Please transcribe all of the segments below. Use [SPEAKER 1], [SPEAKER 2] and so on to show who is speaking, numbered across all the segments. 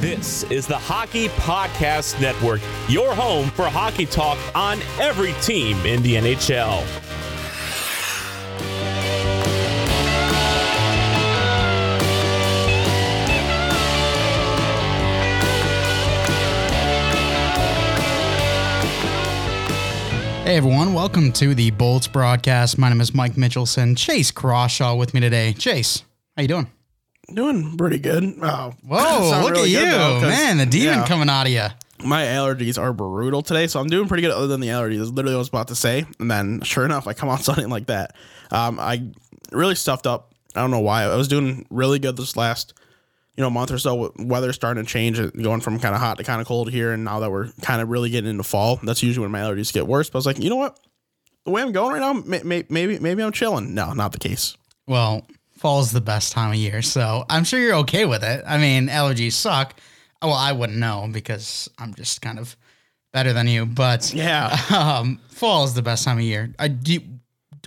[SPEAKER 1] This is the Hockey Podcast Network, your home for hockey talk on every team in the NHL.
[SPEAKER 2] Hey everyone, welcome to the Bolts broadcast. My name is Mike Mitchelson. Chase Crawshaw with me today. Chase, how you doing?
[SPEAKER 3] Doing pretty good. Oh,
[SPEAKER 2] Whoa, look
[SPEAKER 3] really
[SPEAKER 2] at you,
[SPEAKER 3] though,
[SPEAKER 2] man! The demon
[SPEAKER 3] yeah,
[SPEAKER 2] coming out of you.
[SPEAKER 3] My allergies are brutal today, so I'm doing pretty good. Other than the allergies, literally what I was about to say, and then sure enough, I come on something like that. Um, I really stuffed up. I don't know why. I was doing really good this last, you know, month or so. Weather starting to change, going from kind of hot to kind of cold here, and now that we're kind of really getting into fall, that's usually when my allergies get worse. But I was like, you know what? The way I'm going right now, may, may, maybe maybe I'm chilling. No, not the case.
[SPEAKER 2] Well, fall's the best time of year, so I'm sure you're okay with it. I mean, allergies suck. Well, I wouldn't know because I'm just kind of better than you, but
[SPEAKER 3] Yeah.
[SPEAKER 2] um, fall is the best time of year. I do.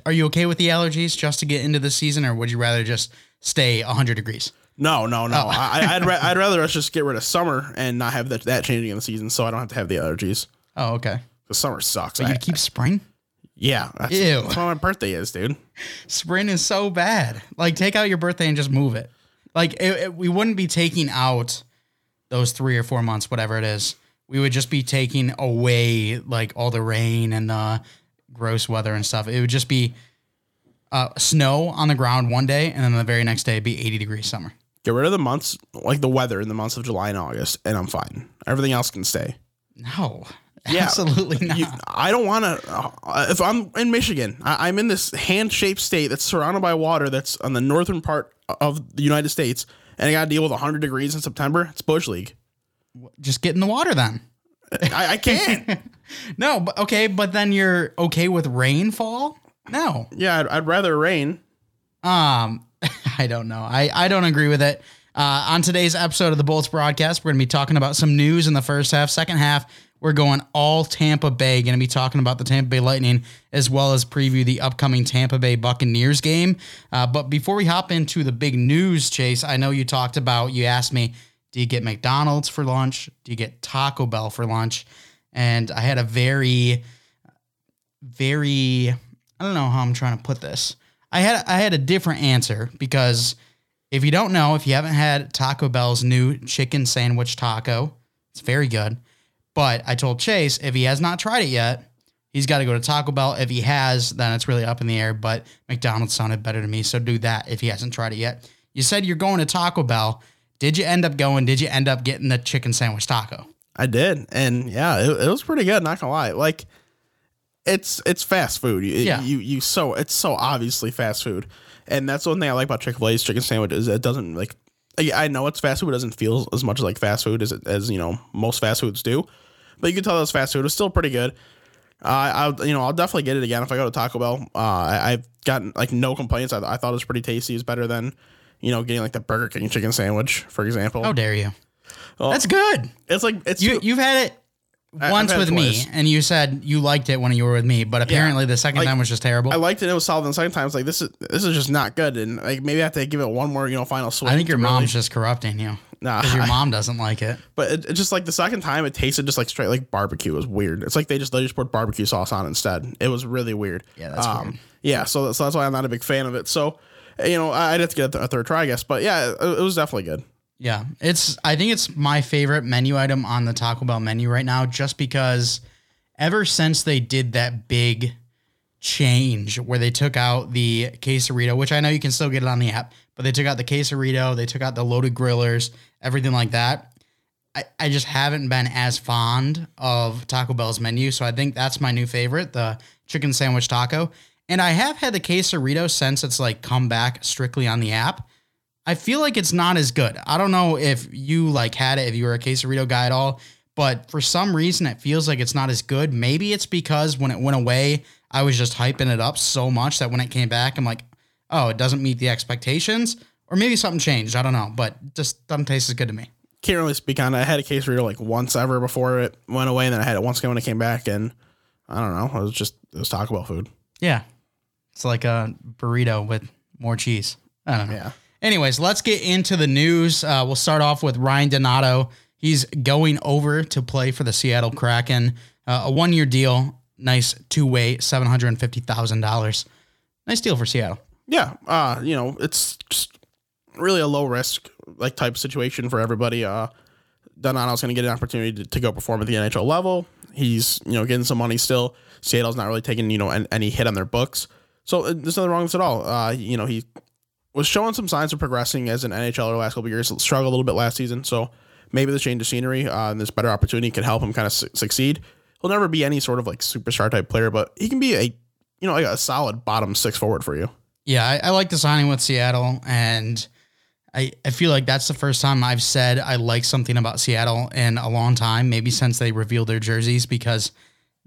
[SPEAKER 2] Are you okay with the allergies just to get into the season, or would you rather just stay 100 degrees?
[SPEAKER 3] No, no, no.
[SPEAKER 2] Oh.
[SPEAKER 3] I, I'd ra- I'd rather us just get rid of summer and not have that, that changing in the season, so I don't have to have the allergies.
[SPEAKER 2] Oh, okay.
[SPEAKER 3] The summer sucks.
[SPEAKER 2] So
[SPEAKER 3] I-
[SPEAKER 2] you keep spring?
[SPEAKER 3] Yeah, that's,
[SPEAKER 2] Ew.
[SPEAKER 3] that's what my birthday is, dude.
[SPEAKER 2] Spring is so bad. Like, take out your birthday and just move it. Like, it, it- we wouldn't be taking out those three or four months, whatever it is. We would just be taking away like all the rain and the gross weather and stuff. It would just be uh, snow on the ground one day, and then the very next day it'd be 80 degrees summer.
[SPEAKER 3] Get rid of the months like the weather in the months of July and August, and I'm fine. Everything else can stay.
[SPEAKER 2] No,
[SPEAKER 3] Yeah.
[SPEAKER 2] absolutely not.
[SPEAKER 3] You, I don't want to. Uh, if I'm in Michigan, I, I'm in this hand-shaped state that's surrounded by water that's on the northern part of the United States, and I got to deal with 100 degrees in September. It's bush league.
[SPEAKER 2] just get in the water then.
[SPEAKER 3] I, I can't.
[SPEAKER 2] No, but okay, but then you're okay with rainfall? No.
[SPEAKER 3] yeah, I'd, I'd rather rain.
[SPEAKER 2] Um, I don't know. I, I don't agree with it. Uh, on today's episode of the Bolts broadcast, we're going to be talking about some news in the first half. Second half, we're going all Tampa Bay. Going to be talking about the Tampa Bay Lightning as well as preview the upcoming Tampa Bay Buccaneers game. Uh, but before we hop into the big news, Chase, I know you talked about, you asked me, do you get McDonald's for lunch? Do you get Taco Bell for lunch? And I had a very, very, I don't know how I'm trying to put this. I had I had a different answer because if you don't know, if you haven't had Taco Bell's new chicken sandwich taco, it's very good. But I told Chase if he has not tried it yet, he's got to go to Taco Bell. If he has, then it's really up in the air. But McDonald's sounded better to me, so do that if he hasn't tried it yet. You said you're going to Taco Bell. Did you end up going? Did you end up getting the chicken sandwich taco?
[SPEAKER 3] I did, and yeah, it, it was pretty good. Not gonna lie, like it's it's fast food. You,
[SPEAKER 2] Yeah.
[SPEAKER 3] you you so it's so obviously fast food, and that's one thing I like about Chick Fil A's chicken sandwich is it doesn't like. I I know it's fast food, it doesn't feel as much like fast food as it, as you know most fast foods do. But you can tell it's fast food. It's still pretty good. Uh, I'll you know I'll definitely get it again if I go to Taco Bell. Uh, I, I've gotten like no complaints. I, I thought it was pretty tasty. It's better than you know getting like the Burger King chicken sandwich, for example.
[SPEAKER 2] How dare you?
[SPEAKER 3] Well,
[SPEAKER 2] That's good.
[SPEAKER 3] It's like it's
[SPEAKER 2] You you've had it once with me, and you said you liked it when you were with me, but apparently the second
[SPEAKER 3] Like,
[SPEAKER 2] time was just terrible.
[SPEAKER 3] I liked it. It was solid. And the second time, it's like this is this is just not good. And like maybe I have to give it one more, you know, final swing.
[SPEAKER 2] I think your
[SPEAKER 3] really-
[SPEAKER 2] mom's just corrupting you.
[SPEAKER 3] Nah,
[SPEAKER 2] Because your mom doesn't like it.
[SPEAKER 3] but it, it just like the second time, it tasted just like straight like barbecue. It was weird. It's like they just they just put barbecue sauce on instead. It was really weird. Um,
[SPEAKER 2] Yeah, that's weird.
[SPEAKER 3] Yeah, so, so that's why I'm not a big fan of it. So you know, I- I'd have to get a third try, I guess. But yeah, it, it was definitely good.
[SPEAKER 2] Yeah, it's. I think it's my favorite menu item on the Taco Bell menu right now, just because ever since they did that big change where they took out the quesarito, which I know you can still get it on the app, but they took out the quesarito, they took out the loaded grillers, everything like that. I, I just haven't been as fond of Taco Bell's menu, so I think that's my new favorite, the chicken sandwich taco. And I have had the quesarito since it's like come back strictly on the app. I feel like it's not as good. I don't know if you like had it, if you were a quesarito guy at all, but for some reason it feels like it's not as good. Maybe it's because when it went away, I was just hyping it up so much that when it came back, I'm like, oh, it doesn't meet the expectations. Or maybe something changed. I don't know, but just doesn't taste as good to me.
[SPEAKER 3] Can't really speak on it. I had a quesarito like once ever before it went away, and then I had it once again when it came back, and I don't know. It was just it was Taco Bell food.
[SPEAKER 2] Yeah. It's like a burrito with more cheese. I don't know.
[SPEAKER 3] Yeah.
[SPEAKER 2] Anyways, let's get into the news. Uh, we'll start off with Ryan Donato. He's going over to play for the Seattle Kraken. Uh, a one year deal, nice two way, $750,000. Nice deal for Seattle.
[SPEAKER 3] Yeah, uh, you know, it's just really a low risk like type situation for everybody. Uh, Donato's going to get an opportunity to, to go perform at the NHL level. He's you know getting some money still. Seattle's not really taking you know an, any hit on their books, so uh, there's nothing wrong with this at all. Uh, you know he was showing some signs of progressing as an NHLer the last couple years. Struggled a little bit last season, so maybe the change of scenery uh, and this better opportunity can help him kind of su- succeed. He'll never be any sort of like superstar type player, but he can be a you know like a solid bottom six forward for you.
[SPEAKER 2] Yeah, I, I like the signing with Seattle, and I, I feel like that's the first time I've said I like something about Seattle in a long time, maybe since they revealed their jerseys, because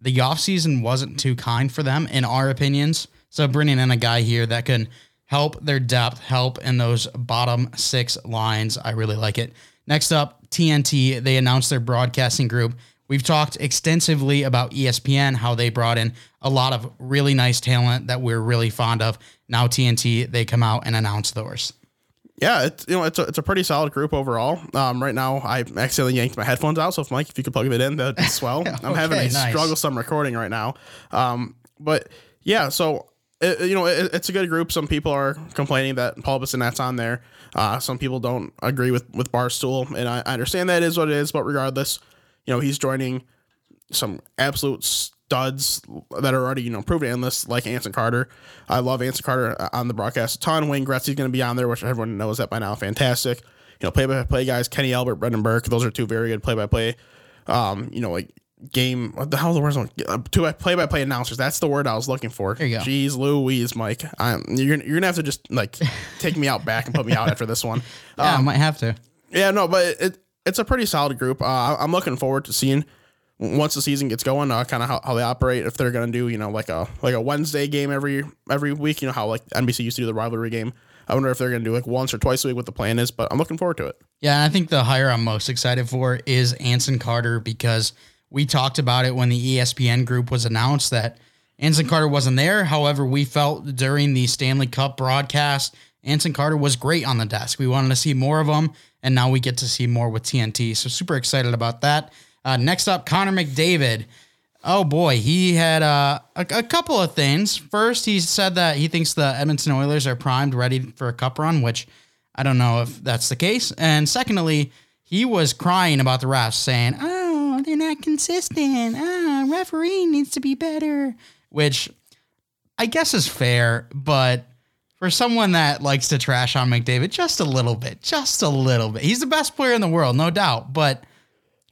[SPEAKER 2] the offseason wasn't too kind for them, in our opinions. So bringing in a guy here that can help their depth, help in those bottom six lines, I really like it. Next up, TNT, they announced their broadcasting group. We've talked extensively about ESPN, how they brought in a lot of really nice talent that we're really fond of. Now TNT, they come out and announce theirs.
[SPEAKER 3] Yeah, it's you know it's a, it's a pretty solid group overall. Um, right now I accidentally yanked my headphones out, so if Mike, if you could plug it in, that'd be swell. I'm having a
[SPEAKER 2] Okay, nice.
[SPEAKER 3] strugglesome recording right now. Um, but yeah, so it, you know it, it's a good group. Some people are complaining that Paul Bissonnette's on there. Uh, some people don't agree with with Barstool, and I, I understand that is what it is. But regardless, you know he's joining some absolute studs that are already you know proven analysts like Anson Carter. I love Anson Carter uh, on the broadcast a ton. Wayne Gretzky's going to be on there, which everyone knows that by now. Fantastic. You know, play by play guys, Kenny Albert, Brendan Burke. Those are two very good play by play. Um, you know, like game. What the hell? The words? Uh, two play by play announcers. That's the word I was looking for.
[SPEAKER 2] There you go.
[SPEAKER 3] Jeez, Louise, Mike. I'm, you're you're gonna have to just like take me out back and put me out after this one.
[SPEAKER 2] Yeah, I might have to.
[SPEAKER 3] Yeah, no, but it it's a pretty solid group. Uh, I'm looking forward to seeing once the season gets going, uh, kind of how, how they operate. If they're gonna do, you know, like a like a Wednesday game every every week, you know how like NBC used to do the rivalry game. I wonder if they're gonna do like once or twice a week what the plan is, but I'm looking forward to it.
[SPEAKER 2] Yeah, and I think the hire I'm most excited for is Anson Carter because we talked about it when the ESPN group was announced that Anson Carter wasn't there. However, we felt during the Stanley Cup broadcast, Anson Carter was great on the desk. We wanted to see more of him, and now we get to see more with TNT. So super excited about that. Uh, next up, Connor McDavid. Oh boy, he had uh, a, a couple of things. First, he said that he thinks the Edmonton Oilers are primed, ready for a cup run, which I don't know if that's the case. And secondly, he was crying about the refs, saying, "Oh, they're not consistent. Ah, referee needs to be better," which I guess is fair, but for someone that likes to trash on McDavid just a little bit, just a little bit, he's the best player in the world, no doubt, but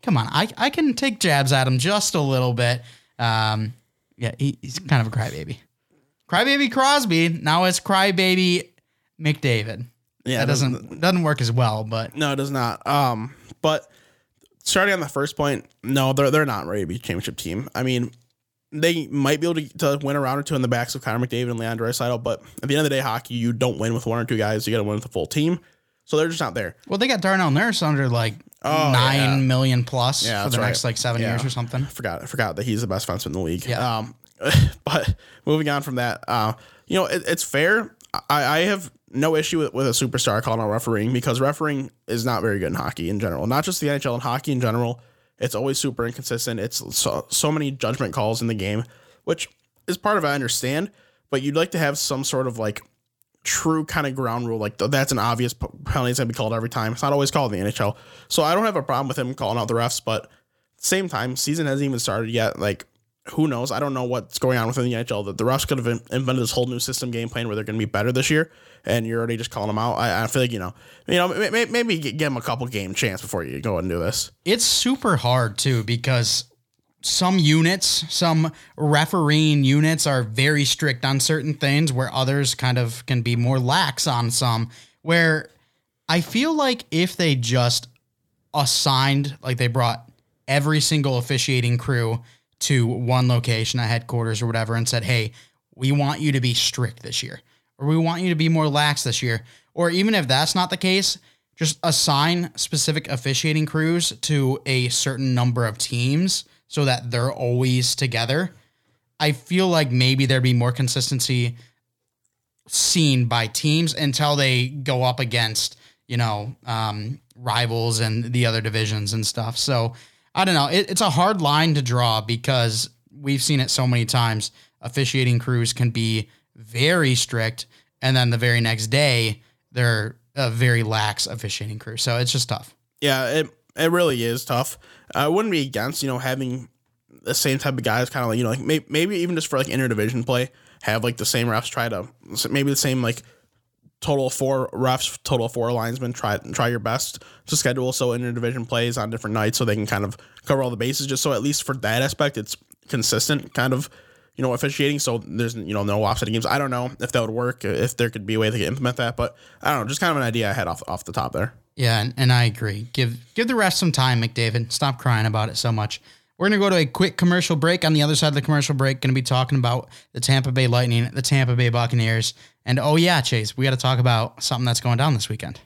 [SPEAKER 2] come on, I, I can take jabs at him just a little bit. Um, yeah, he, he's kind of a crybaby. Crybaby Crosby. Now it's crybaby McDavid.
[SPEAKER 3] Yeah,
[SPEAKER 2] that doesn't doesn't work as well, but
[SPEAKER 3] No, it does not. Um, but starting on the first point, no, they're they're not ready to be a championship team. I mean, they might be able to, to win a round or two in the backs of Connor McDavid and Leon Draisaitl, but at the end of the day, hockey, you don't win with one or two guys. You got to win with a full team. So they're just not there.
[SPEAKER 2] well, they got Darnell Nurse under like
[SPEAKER 3] Oh,
[SPEAKER 2] nine million
[SPEAKER 3] yeah.
[SPEAKER 2] plus
[SPEAKER 3] Yeah,
[SPEAKER 2] for the next
[SPEAKER 3] right.
[SPEAKER 2] like seven years or something.
[SPEAKER 3] I forgot. I forgot that he's the best defenseman in the league.
[SPEAKER 2] Yeah.
[SPEAKER 3] Um, but moving on from that, uh, you know, it, it's fair. I, I have no issue with, with a superstar calling out refereeing because refereeing is not very good in hockey in general. Not just the NHL and hockey in general. It's always super inconsistent. It's so, so many judgment calls in the game, which is part of it, I understand. But you'd like to have some sort of like true kind of ground rule. Like that's an obvious penalty that's gonna be called every time. It's not always called in the NHL. So I don't have a problem with him calling out the refs, but same time, season hasn't even started yet. Like who knows? I don't know what's going on within the NHL. That the refs could have invented this whole new system game plan where they're going to be better this year, and you're already just calling them out. I, I feel like you know, you know, may- may- maybe give them a couple game chance before you go and do this.
[SPEAKER 2] It's super hard too because some units, some refereeing units are very strict on certain things where others kind of can be more lax on some where I feel like if they just assigned like they brought every single officiating crew to one location at headquarters or whatever and said, "Hey, we want you to be strict this year." Or we want you to be more lax this year. Or even if that's not the case, just assign specific officiating crews to a certain number of teams so that they're always together. I feel like maybe there'd be more consistency seen by teams until they go up against, you know, um, rivals and the other divisions and stuff. So I don't know. It, it's a hard line to draw because we've seen it so many times. Officiating crews can be very strict, and then the very next day, they're a very lax officiating crew. So it's just tough.
[SPEAKER 3] Yeah, it it really is tough. I wouldn't be against you know having the same type of guys, kind of like you know like may, maybe even just for like interdivision play, have like the same refs try to maybe the same like total four refs, total four linesmen. Try try your best to schedule so interdivision plays on different nights so they can kind of cover all the bases. Just so at least for that aspect, it's consistent kind of you know officiating. So there's you know no offsetting games. I don't know if that would work. If there could be a way could implement that, but I don't know. Just kind of an idea I had off off the top there.
[SPEAKER 2] Yeah, and, and I agree. Give give the rest some time, McDavid. Stop crying about it so much. We're gonna go to a quick commercial break. On the other side of the commercial break, gonna be talking about the Tampa Bay Lightning, the Tampa Bay Buccaneers, and oh yeah, Chase, we got to talk about something that's going down this weekend.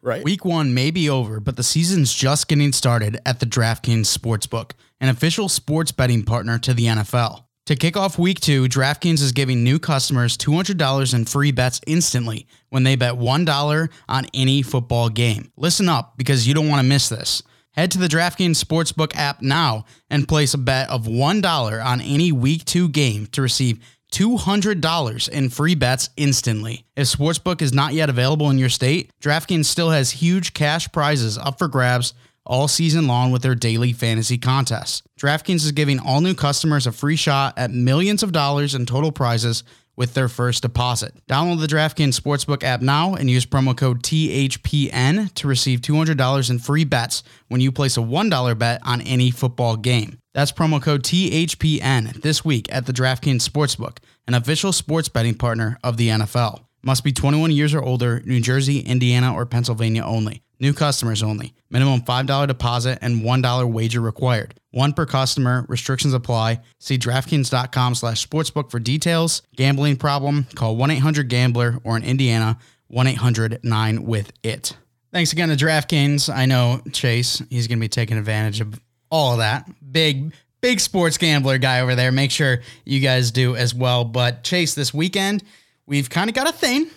[SPEAKER 3] Right.
[SPEAKER 2] Week one may be over, but the season's just getting started at the DraftKings Sportsbook, an official sports betting partner to the NFL. To kick off week two, DraftKings is giving new customers $200 in free bets instantly when they bet $1 on any football game. Listen up because you don't want to miss this. Head to the DraftKings Sportsbook app now and place a bet of $1 on any week two game to receive $200 in free bets instantly. If Sportsbook is not yet available in your state, DraftKings still has huge cash prizes up for grabs all season long with their daily fantasy contests. DraftKings is giving all new customers a free shot at millions of dollars in total prizes with their first deposit. Download the DraftKings Sportsbook app now and use promo code THPN to receive $200 in free bets when you place a $1 bet on any football game. That's promo code THPN this week at the DraftKings Sportsbook, an official sports betting partner of the NFL. Must be 21 years or older, New Jersey, Indiana, or Pennsylvania only. New customers only. Minimum $5 deposit and $1 wager required. One per customer. Restrictions apply. See DraftKings.com slash sportsbook for details. Gambling problem? Call 1-800-GAMBLER or in Indiana, 1-800-9-WITH-IT. Thanks again to DraftKings. I know Chase, he's going to be taking advantage of all of that. Big, big sports gambler guy over there. Make sure you guys do as well. But Chase, this weekend, we've kind of got a thing.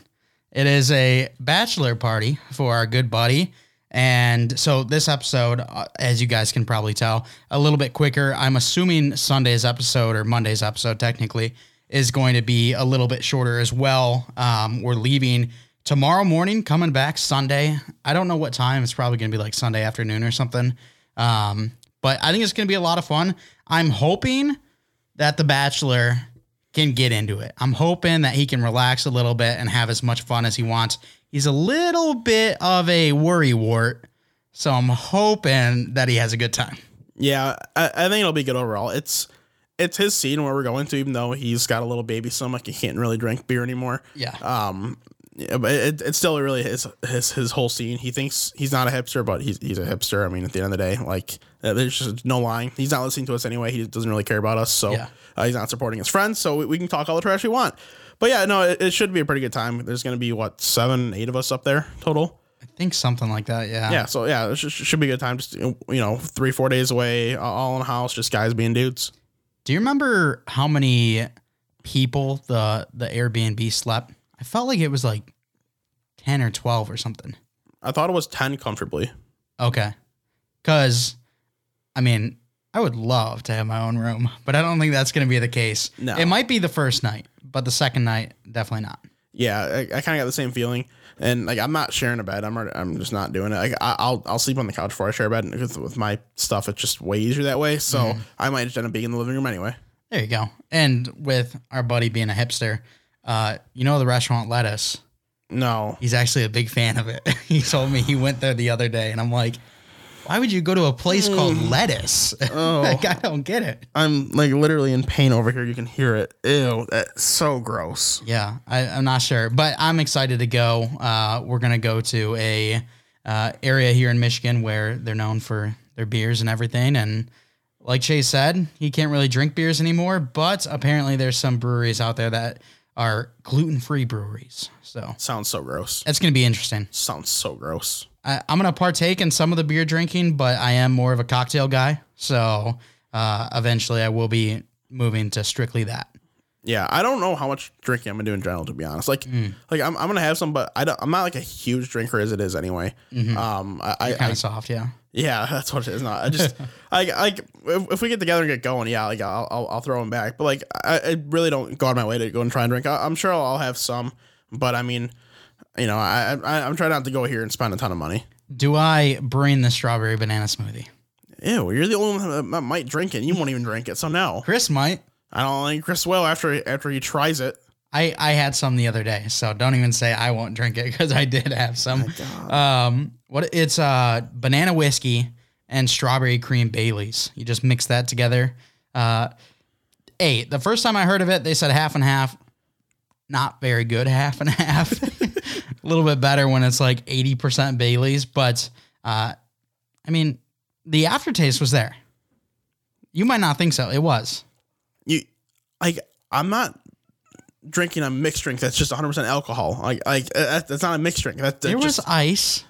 [SPEAKER 2] It is a bachelor party for our good buddy. And so this episode, uh, as you guys can probably tell, a little bit quicker. I'm assuming Sunday's episode or Monday's episode technically is going to be a little bit shorter as well. Um, we're leaving tomorrow morning, coming back Sunday. I don't know what time. It's probably going to be like Sunday afternoon or something. Um, but I think it's going to be a lot of fun. I'm hoping that The Bachelor can get into it. I'm hoping that he can relax a little bit and have as much fun as he wants. He's a little bit of a worry wart, so I'm hoping that he has a good time.
[SPEAKER 3] Yeah, I, I think it'll be good overall. It's it's his scene where we're going to, even though he's got a little baby stomach, he can't really drink beer anymore.
[SPEAKER 2] Yeah.
[SPEAKER 3] Um, yeah, but it, it's still really his his his whole scene. He thinks he's not a hipster, but he's he's a hipster. I mean, at the end of the day, like uh, there's just no lying. He's not listening to us anyway. He doesn't really care about us, so
[SPEAKER 2] Yeah.
[SPEAKER 3] uh, he's not supporting his friends. So we, we can talk all the trash we want. But yeah, no, it, it should be a pretty good time. There's gonna be what seven, eight of us up there total.
[SPEAKER 2] I think something like that. Yeah.
[SPEAKER 3] Yeah, so yeah, it should, should be a good time. Just you know, three four days away, all in the house, just guys being dudes.
[SPEAKER 2] Do you remember how many people the the Airbnb slept? I felt like it was like 10 or 12 or something.
[SPEAKER 3] I thought it was ten comfortably.
[SPEAKER 2] Okay. Cuz I mean, I would love to have my own room, but I don't think that's going to be the case.
[SPEAKER 3] No.
[SPEAKER 2] It might be the first night, but the second night definitely not.
[SPEAKER 3] Yeah, I, I kind of got the same feeling, and like I'm not sharing a bed. I'm already, I'm just not doing it. Like I, I'll I'll sleep on the couch before I share a bed. With, with my stuff, it's just way easier that way. So
[SPEAKER 2] Mm-hmm.
[SPEAKER 3] I might just end up being in the living room anyway.
[SPEAKER 2] There you go. And with our buddy being a hipster, uh, you know the restaurant Lettuce.
[SPEAKER 3] No,
[SPEAKER 2] He's actually a big fan of it. he told me he went there the other day, and I'm like, why would you go to a place called Lettuce? like I don't get it.
[SPEAKER 3] I'm like literally in pain over here. You can hear it. Ew, that's so gross.
[SPEAKER 2] Yeah, I, I'm not sure, but I'm excited to go. Uh, we're gonna go to a uh, area here in Michigan where they're known for their beers and everything. And like Chase said, he can't really drink beers anymore, but apparently there's some breweries out there that are gluten free breweries. So
[SPEAKER 3] Sounds so gross.
[SPEAKER 2] that's gonna be interesting.
[SPEAKER 3] Sounds so gross.
[SPEAKER 2] I, I'm gonna partake in some of the beer drinking, but I am more of a cocktail guy. So uh, eventually, I will be moving to strictly that.
[SPEAKER 3] Yeah, I don't know how much drinking I'm gonna do in general. To be honest, like,
[SPEAKER 2] Mm.
[SPEAKER 3] like I'm, I'm gonna have some, but I don't, I'm not like a huge drinker as it is anyway. Um, I, I,
[SPEAKER 2] Kind of soft, yeah.
[SPEAKER 3] yeah, that's what it is. Not I just like like if, if we get together and get going, yeah, like I'll I'll, I'll throw them back. But like I, I really don't go out of my way to go and try and drink. I, I'm sure I'll have some, but I mean, you know, I, I I'm trying not to go here and spend a ton of money.
[SPEAKER 2] Do I bring the strawberry banana smoothie?
[SPEAKER 3] Ew, you're the only one that might drink it. You won't even drink it, so no.
[SPEAKER 2] Chris might.
[SPEAKER 3] I don't think Chris will after after he tries it.
[SPEAKER 2] I, I had some the other day, so don't even say I won't drink it because I did have some. Um, what it's uh banana whiskey and strawberry cream Bailey's. You just mix that together. Uh, hey, the first time I heard of it, they said half and half. Not very good, half and half. A little bit better when it's like eighty percent Bailey's, but uh, I mean, the aftertaste was there. You might not think so. It was.
[SPEAKER 3] you like I'm not drinking a mixed drink that's just 100 percent alcohol. Like like uh, that's not a mixed drink. That, that
[SPEAKER 2] There was ice.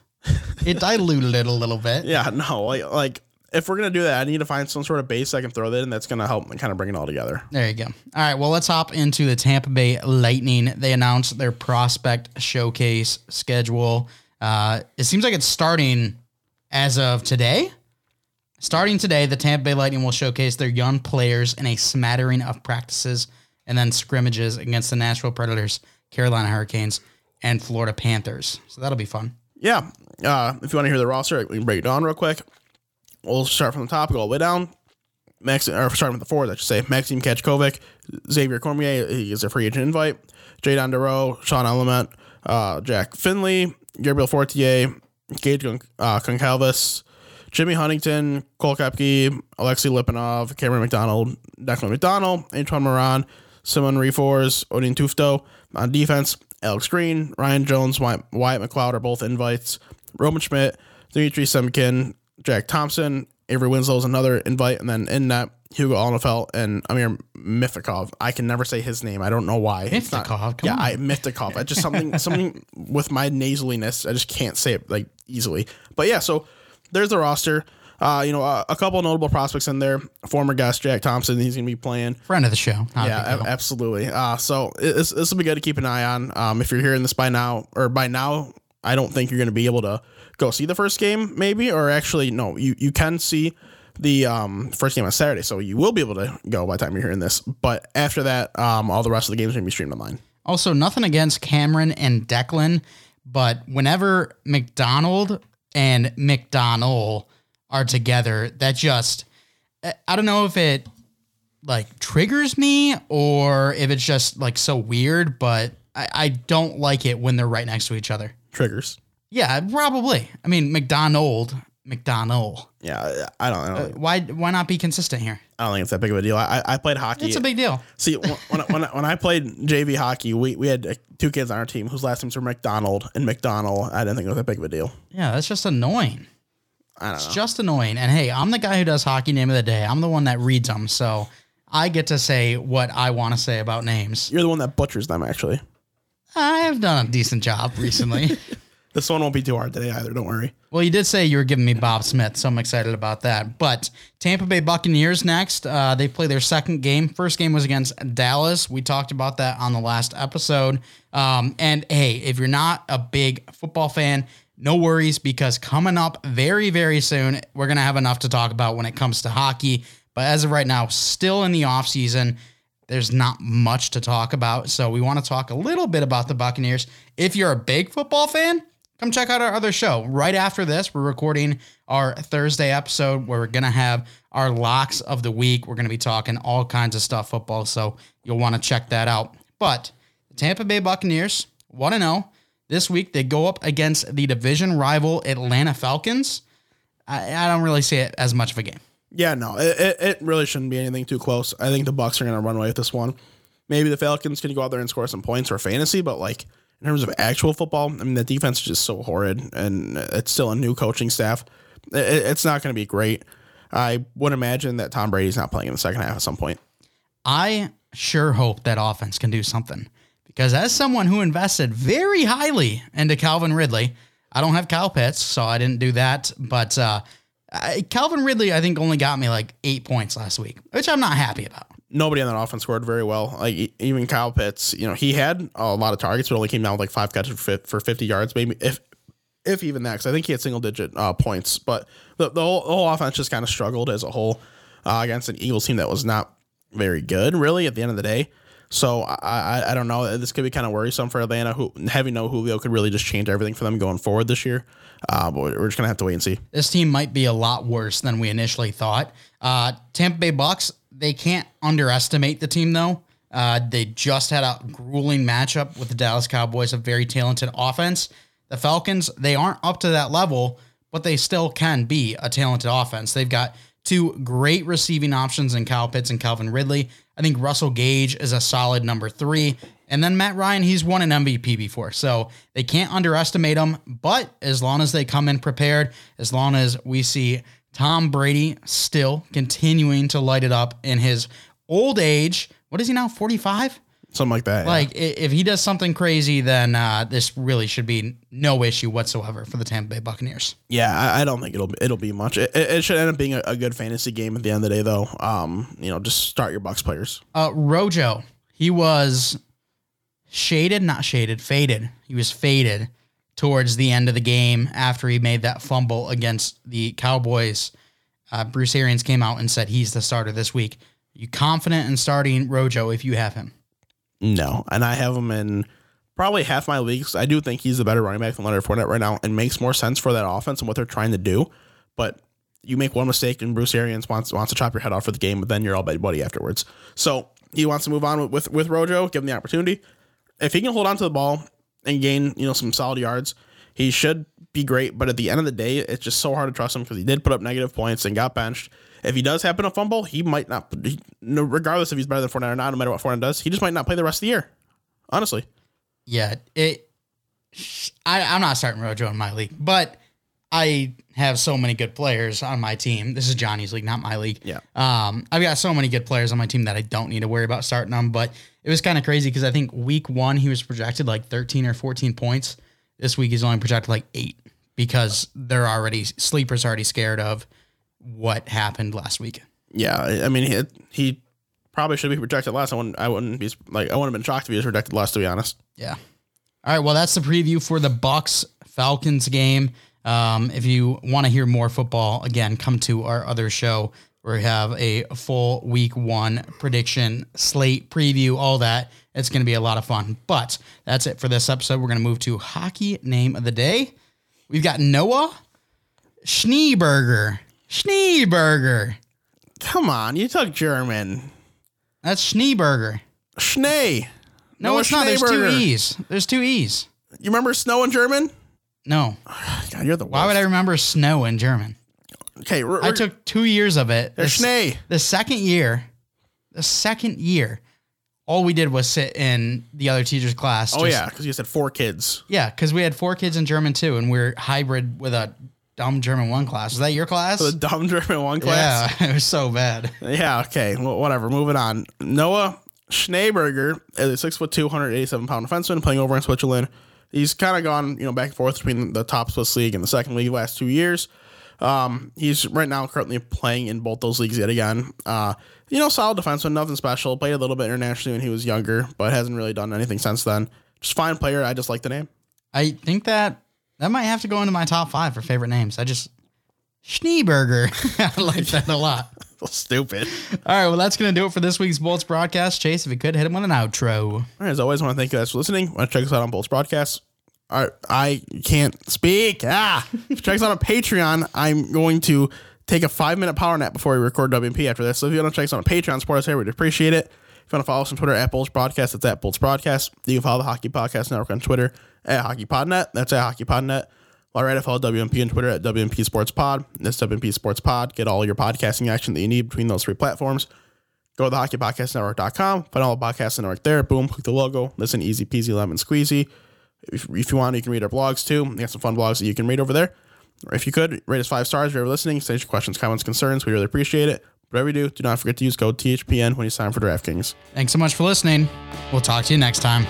[SPEAKER 2] It diluted it a little bit.
[SPEAKER 3] yeah no like like if we're gonna do that, I need to find some sort of base I can throw that in that's gonna help kind of bring it all together.
[SPEAKER 2] There you go. All right. Well, let's hop into the Tampa Bay Lightning. They announced their prospect showcase schedule. Uh, it seems like it's starting as of today. Starting today, the Tampa Bay Lightning will showcase their young players in a smattering of practices and then scrimmages against the Nashville Predators, Carolina Hurricanes, and Florida Panthers. So that'll be fun.
[SPEAKER 3] Yeah. Uh, if you want to hear the roster, we can break it down real quick. We'll start from the top, go all the way down. Max, or starting with the forwards, I should say. Maxim Cajkovic, Xavier Cormier, he is a free agent invite. Jaydon Dureau, Sean Element, uh, Jack Finley, Gabriel Fortier, Gage uh, Jimmy Huntington, Cole Koepke, Alexei Lipanov, Cameron McDonald, Declan McDonald, Antoine Morand, Simon Ryfors, Odin Tufto. On defense, Alex Green, Ryan Jones, Wyatt, Wyatt McLeod are both invites. Roman Schmidt, Dmitri Semykin, Jack Thompson, Avery Winslow is another invite, and then in that, Hugo Alnefelt and Amir Miftakhov. I can never say his name. I don't know why. It's not-
[SPEAKER 2] Miftakhov? Come
[SPEAKER 3] yeah,
[SPEAKER 2] on.
[SPEAKER 3] I Miftakhov. I just something something with my nasaliness. I just can't say it like easily. But yeah, so there's the roster. Uh, you know, a, a couple notable prospects in there. Former guest Jack Thompson, he's gonna be playing.
[SPEAKER 2] Friend of the show. Not
[SPEAKER 3] Yeah, a- absolutely. Uh, so this this will be good to keep an eye on. Um, if you're hearing this by now, or by now, I don't think you're going to be able to go see the first game, maybe, or actually, no, you you can see the um first game on Saturday, so you will be able to go by the time you're hearing this. But after that, um, all the rest of the games are going to be streamed online.
[SPEAKER 2] Also, nothing against Cameron and Declan, but whenever McDonald and McDonald are together, that just I- I don't know if it like triggers me or if it's just like so weird, but I, I don't like it when they're right next to each other.
[SPEAKER 3] Triggers.
[SPEAKER 2] Yeah, probably. I mean, McDonald, McDonald.
[SPEAKER 3] Yeah, I don't, know. don't,
[SPEAKER 2] Why why not be consistent here?
[SPEAKER 3] I don't think it's that big of a deal. I, I played hockey.
[SPEAKER 2] It's a big deal.
[SPEAKER 3] See, when when, I- when, I, played JV hockey, we, we had uh, two kids on our team whose last names were McDonald and McDonald. I didn't think it was that big of a deal.
[SPEAKER 2] Yeah, that's just annoying.
[SPEAKER 3] I don't
[SPEAKER 2] It's
[SPEAKER 3] know.
[SPEAKER 2] just annoying. And hey, I'm the guy who does hockey name of the day. I'm the one that reads them. So I get to say what I want to say about names.
[SPEAKER 3] You're the one that butchers them, actually.
[SPEAKER 2] I have done a decent job recently.
[SPEAKER 3] This one won't be too hard today either. Don't worry.
[SPEAKER 2] well, you did say you were giving me Bob Smith, so I'm excited about that. But Tampa Bay Buccaneers next. Uh, they play their second game. First game was against Dallas. We talked about that on the last episode. Um, and hey, if you're not a big football fan, no worries because coming up very, very soon, we're going to have enough to talk about when it comes to hockey. But as of right now, still in the offseason, there's not much to talk about. So we want to talk a little bit about the Buccaneers. If you're a big football fan, come check out our other show. Right after this, we're recording our Thursday episode where we're going to have our locks of the week. We're going to be talking all kinds of stuff football. So you'll want to check that out. But the Tampa Bay Buccaneers, want to know this week they go up against the division rival Atlanta Falcons. I, I don't really see it as much of a game.
[SPEAKER 3] Yeah, no, it, it, really shouldn't be anything too close. I think the Bucks are going to run away with this one. Maybe the Falcons can go out there and score some points for fantasy, but like in terms of actual football, I mean the defense is just so horrid, and it's still a new coaching staff. It's not going to be great. I would imagine that Tom Brady's not playing in the second half at some point.
[SPEAKER 2] I sure hope that offense can do something because as someone who invested very highly into Calvin Ridley, I don't have Kyle Pitts, so I didn't do that, but. uh I, Calvin Ridley, I think, only got me like eight points last week, which I'm not happy about.
[SPEAKER 3] Nobody on that offense scored very well. Like even Kyle Pitts, you know, he had a lot of targets, but only came down with like five catches for, 50 yards, maybe if if even that. Because I think he had single digit uh, points, but the, the whole, the whole offense just kind of struggled as a whole uh, against an Eagles team that was not very good, really. At the end of the day, so I, I, I don't know. This could be kind of worrisome for Atlanta. Who having no Julio could really just change everything for them going forward this year. Uh, but we're just gonna have to wait and see.
[SPEAKER 2] This team might be a lot worse than we initially thought. Uh, Tampa Bay Bucks, they can't underestimate the team though. Uh, they just had a grueling matchup with the Dallas Cowboys, a very talented offense. The Falcons, they aren't up to that level, but they still can be a talented offense. They've got two great receiving options in Kyle Pitts and Calvin Ridley. I think Russell Gage is a solid number three. And then Matt Ryan, he's won an MVP before. So they can't underestimate him. But as long as they come in prepared, as long as we see Tom Brady still continuing to light it up in his old age, what is he now, 45?
[SPEAKER 3] Something like that.
[SPEAKER 2] Like i- if he does something crazy, then uh, this really should be no issue whatsoever for the Tampa Bay Buccaneers.
[SPEAKER 3] Yeah, I, I don't think it'll be, it'll be much. It, it it should end up being a, a good fantasy game at the end of the day, though. Um, you know, just start your Bucks players.
[SPEAKER 2] Uh, Rojo, he was shaded, not shaded, faded. He was faded towards the end of the game after he made that fumble against the Cowboys. Uh, Bruce Arians came out and said he's the starter this week. you confident in starting Rojo if you have him?
[SPEAKER 3] No, and I have him in probably half my leagues. I do think he's the better running back than Leonard Fournette right now, and makes more sense for that offense and what they're trying to do. But you make one mistake, and Bruce Arians wants wants to chop your head off for the game, but then you're all buddy buddy afterwards. So he wants to move on with, with with Rojo, give him the opportunity. If he can hold on to the ball and gain you know some solid yards, he should be great. But at the end of the day, it's just so hard to trust him because he did put up negative points and got benched. If he does happen to fumble, he might not. He, no, regardless if he's better than Fournette or not, no matter what Fournette does, he just might not play the rest of the year. Honestly.
[SPEAKER 2] Yeah, it. I, I'm not starting Rojo in my league, but I have so many good players on my team. This is Johnny's league, not my league.
[SPEAKER 3] Yeah.
[SPEAKER 2] Um, I've got so many good players on my team that I don't need to worry about starting them. But it was kind of crazy because I think week one he was projected like 13 or 14 points. This week he's only projected like eight because they're already sleepers already scared of what happened last week.
[SPEAKER 3] Yeah, I mean he he probably should be projected less. I wouldn't I wouldn't be like I wouldn't have been shocked if he was projected less. To be honest.
[SPEAKER 2] Yeah. All right. Well, that's the preview for the Bucks Falcons game. Um, if you want to hear more football, again, come to our other show we have a full week one prediction, slate preview, all that. It's going to be a lot of fun. But that's it for this episode. We're going to move to hockey name of the day. We've got Noah Schneeberger. Schneeberger.
[SPEAKER 3] Come on, you took German.
[SPEAKER 2] That's Schneeberger.
[SPEAKER 3] Schnee.
[SPEAKER 2] No,
[SPEAKER 3] Noah
[SPEAKER 2] it's not. There's two E's. There's two E's.
[SPEAKER 3] You remember snow in German?
[SPEAKER 2] No.
[SPEAKER 3] God, you're the worst.
[SPEAKER 2] Why would I remember snow in German?
[SPEAKER 3] Okay, r-
[SPEAKER 2] I took two years of it.
[SPEAKER 3] There's
[SPEAKER 2] The
[SPEAKER 3] Schnee.
[SPEAKER 2] The second year, the second year, all we did was sit in the other teacher's class.
[SPEAKER 3] Oh
[SPEAKER 2] just-
[SPEAKER 3] yeah, because you said four kids.
[SPEAKER 2] yeah, because we had four kids in German too, and we're hybrid with a dumb German one class. Was that your class?
[SPEAKER 3] The dumb German one class.
[SPEAKER 2] Yeah, it was so bad.
[SPEAKER 3] Yeah. okay. Well, whatever. Moving on. Noah Schneeberger is a six foot two, 187 pound defenseman playing over in Switzerland. He's kind of gone, you know, back and forth between the top Swiss league and the second league the last two years. Um, he's right now currently playing in both those leagues yet again. Uh, you know, solid defenseman, nothing special. Played a little bit internationally when he was younger, but hasn't really done anything since then. Just fine player. I just like the name.
[SPEAKER 2] I think that that might have to go into my top five for favorite names. I just Schneeberger. I like that a lot.
[SPEAKER 3] stupid.
[SPEAKER 2] All right, well, that's going to do it for this week's Bolts broadcast. Chase, if you could, hit him with an outro.
[SPEAKER 3] All right, as always, I want to thank you guys for listening. Want to check us out on Bolts Broadcast? I, I can't speak. Ah, check us out on Patreon. I'm going to take a five minute power nap before we record WMP after this. So if you want to check us on Patreon, support us here, we'd appreciate it. If you want to follow us on Twitter at Bolts Broadcast, that's at Bolts Broadcast. You can follow the Hockey Podcast Network on Twitter at Hockey HockeyPodNet. That's at HockeyPodNet. All right, I follow WMP on Twitter at WMP Sports Pod. That's WMP Sports Pod. Get all your podcasting action that you need between those three platforms. Go to the hockeypodcastnetwork.com, find all the podcast network there. Boom, click the logo. Listen, easy peasy, lemon squeezy. If, if you want, you can read our blogs too. We got some fun blogs that you can read over there. Or if you could, rate us five stars if you're ever listening. Send your questions, comments, concerns. We really appreciate it. Whatever you do, do not forget to use code THPN when you sign for DraftKings.
[SPEAKER 2] Thanks so much for listening. We'll talk to you next time.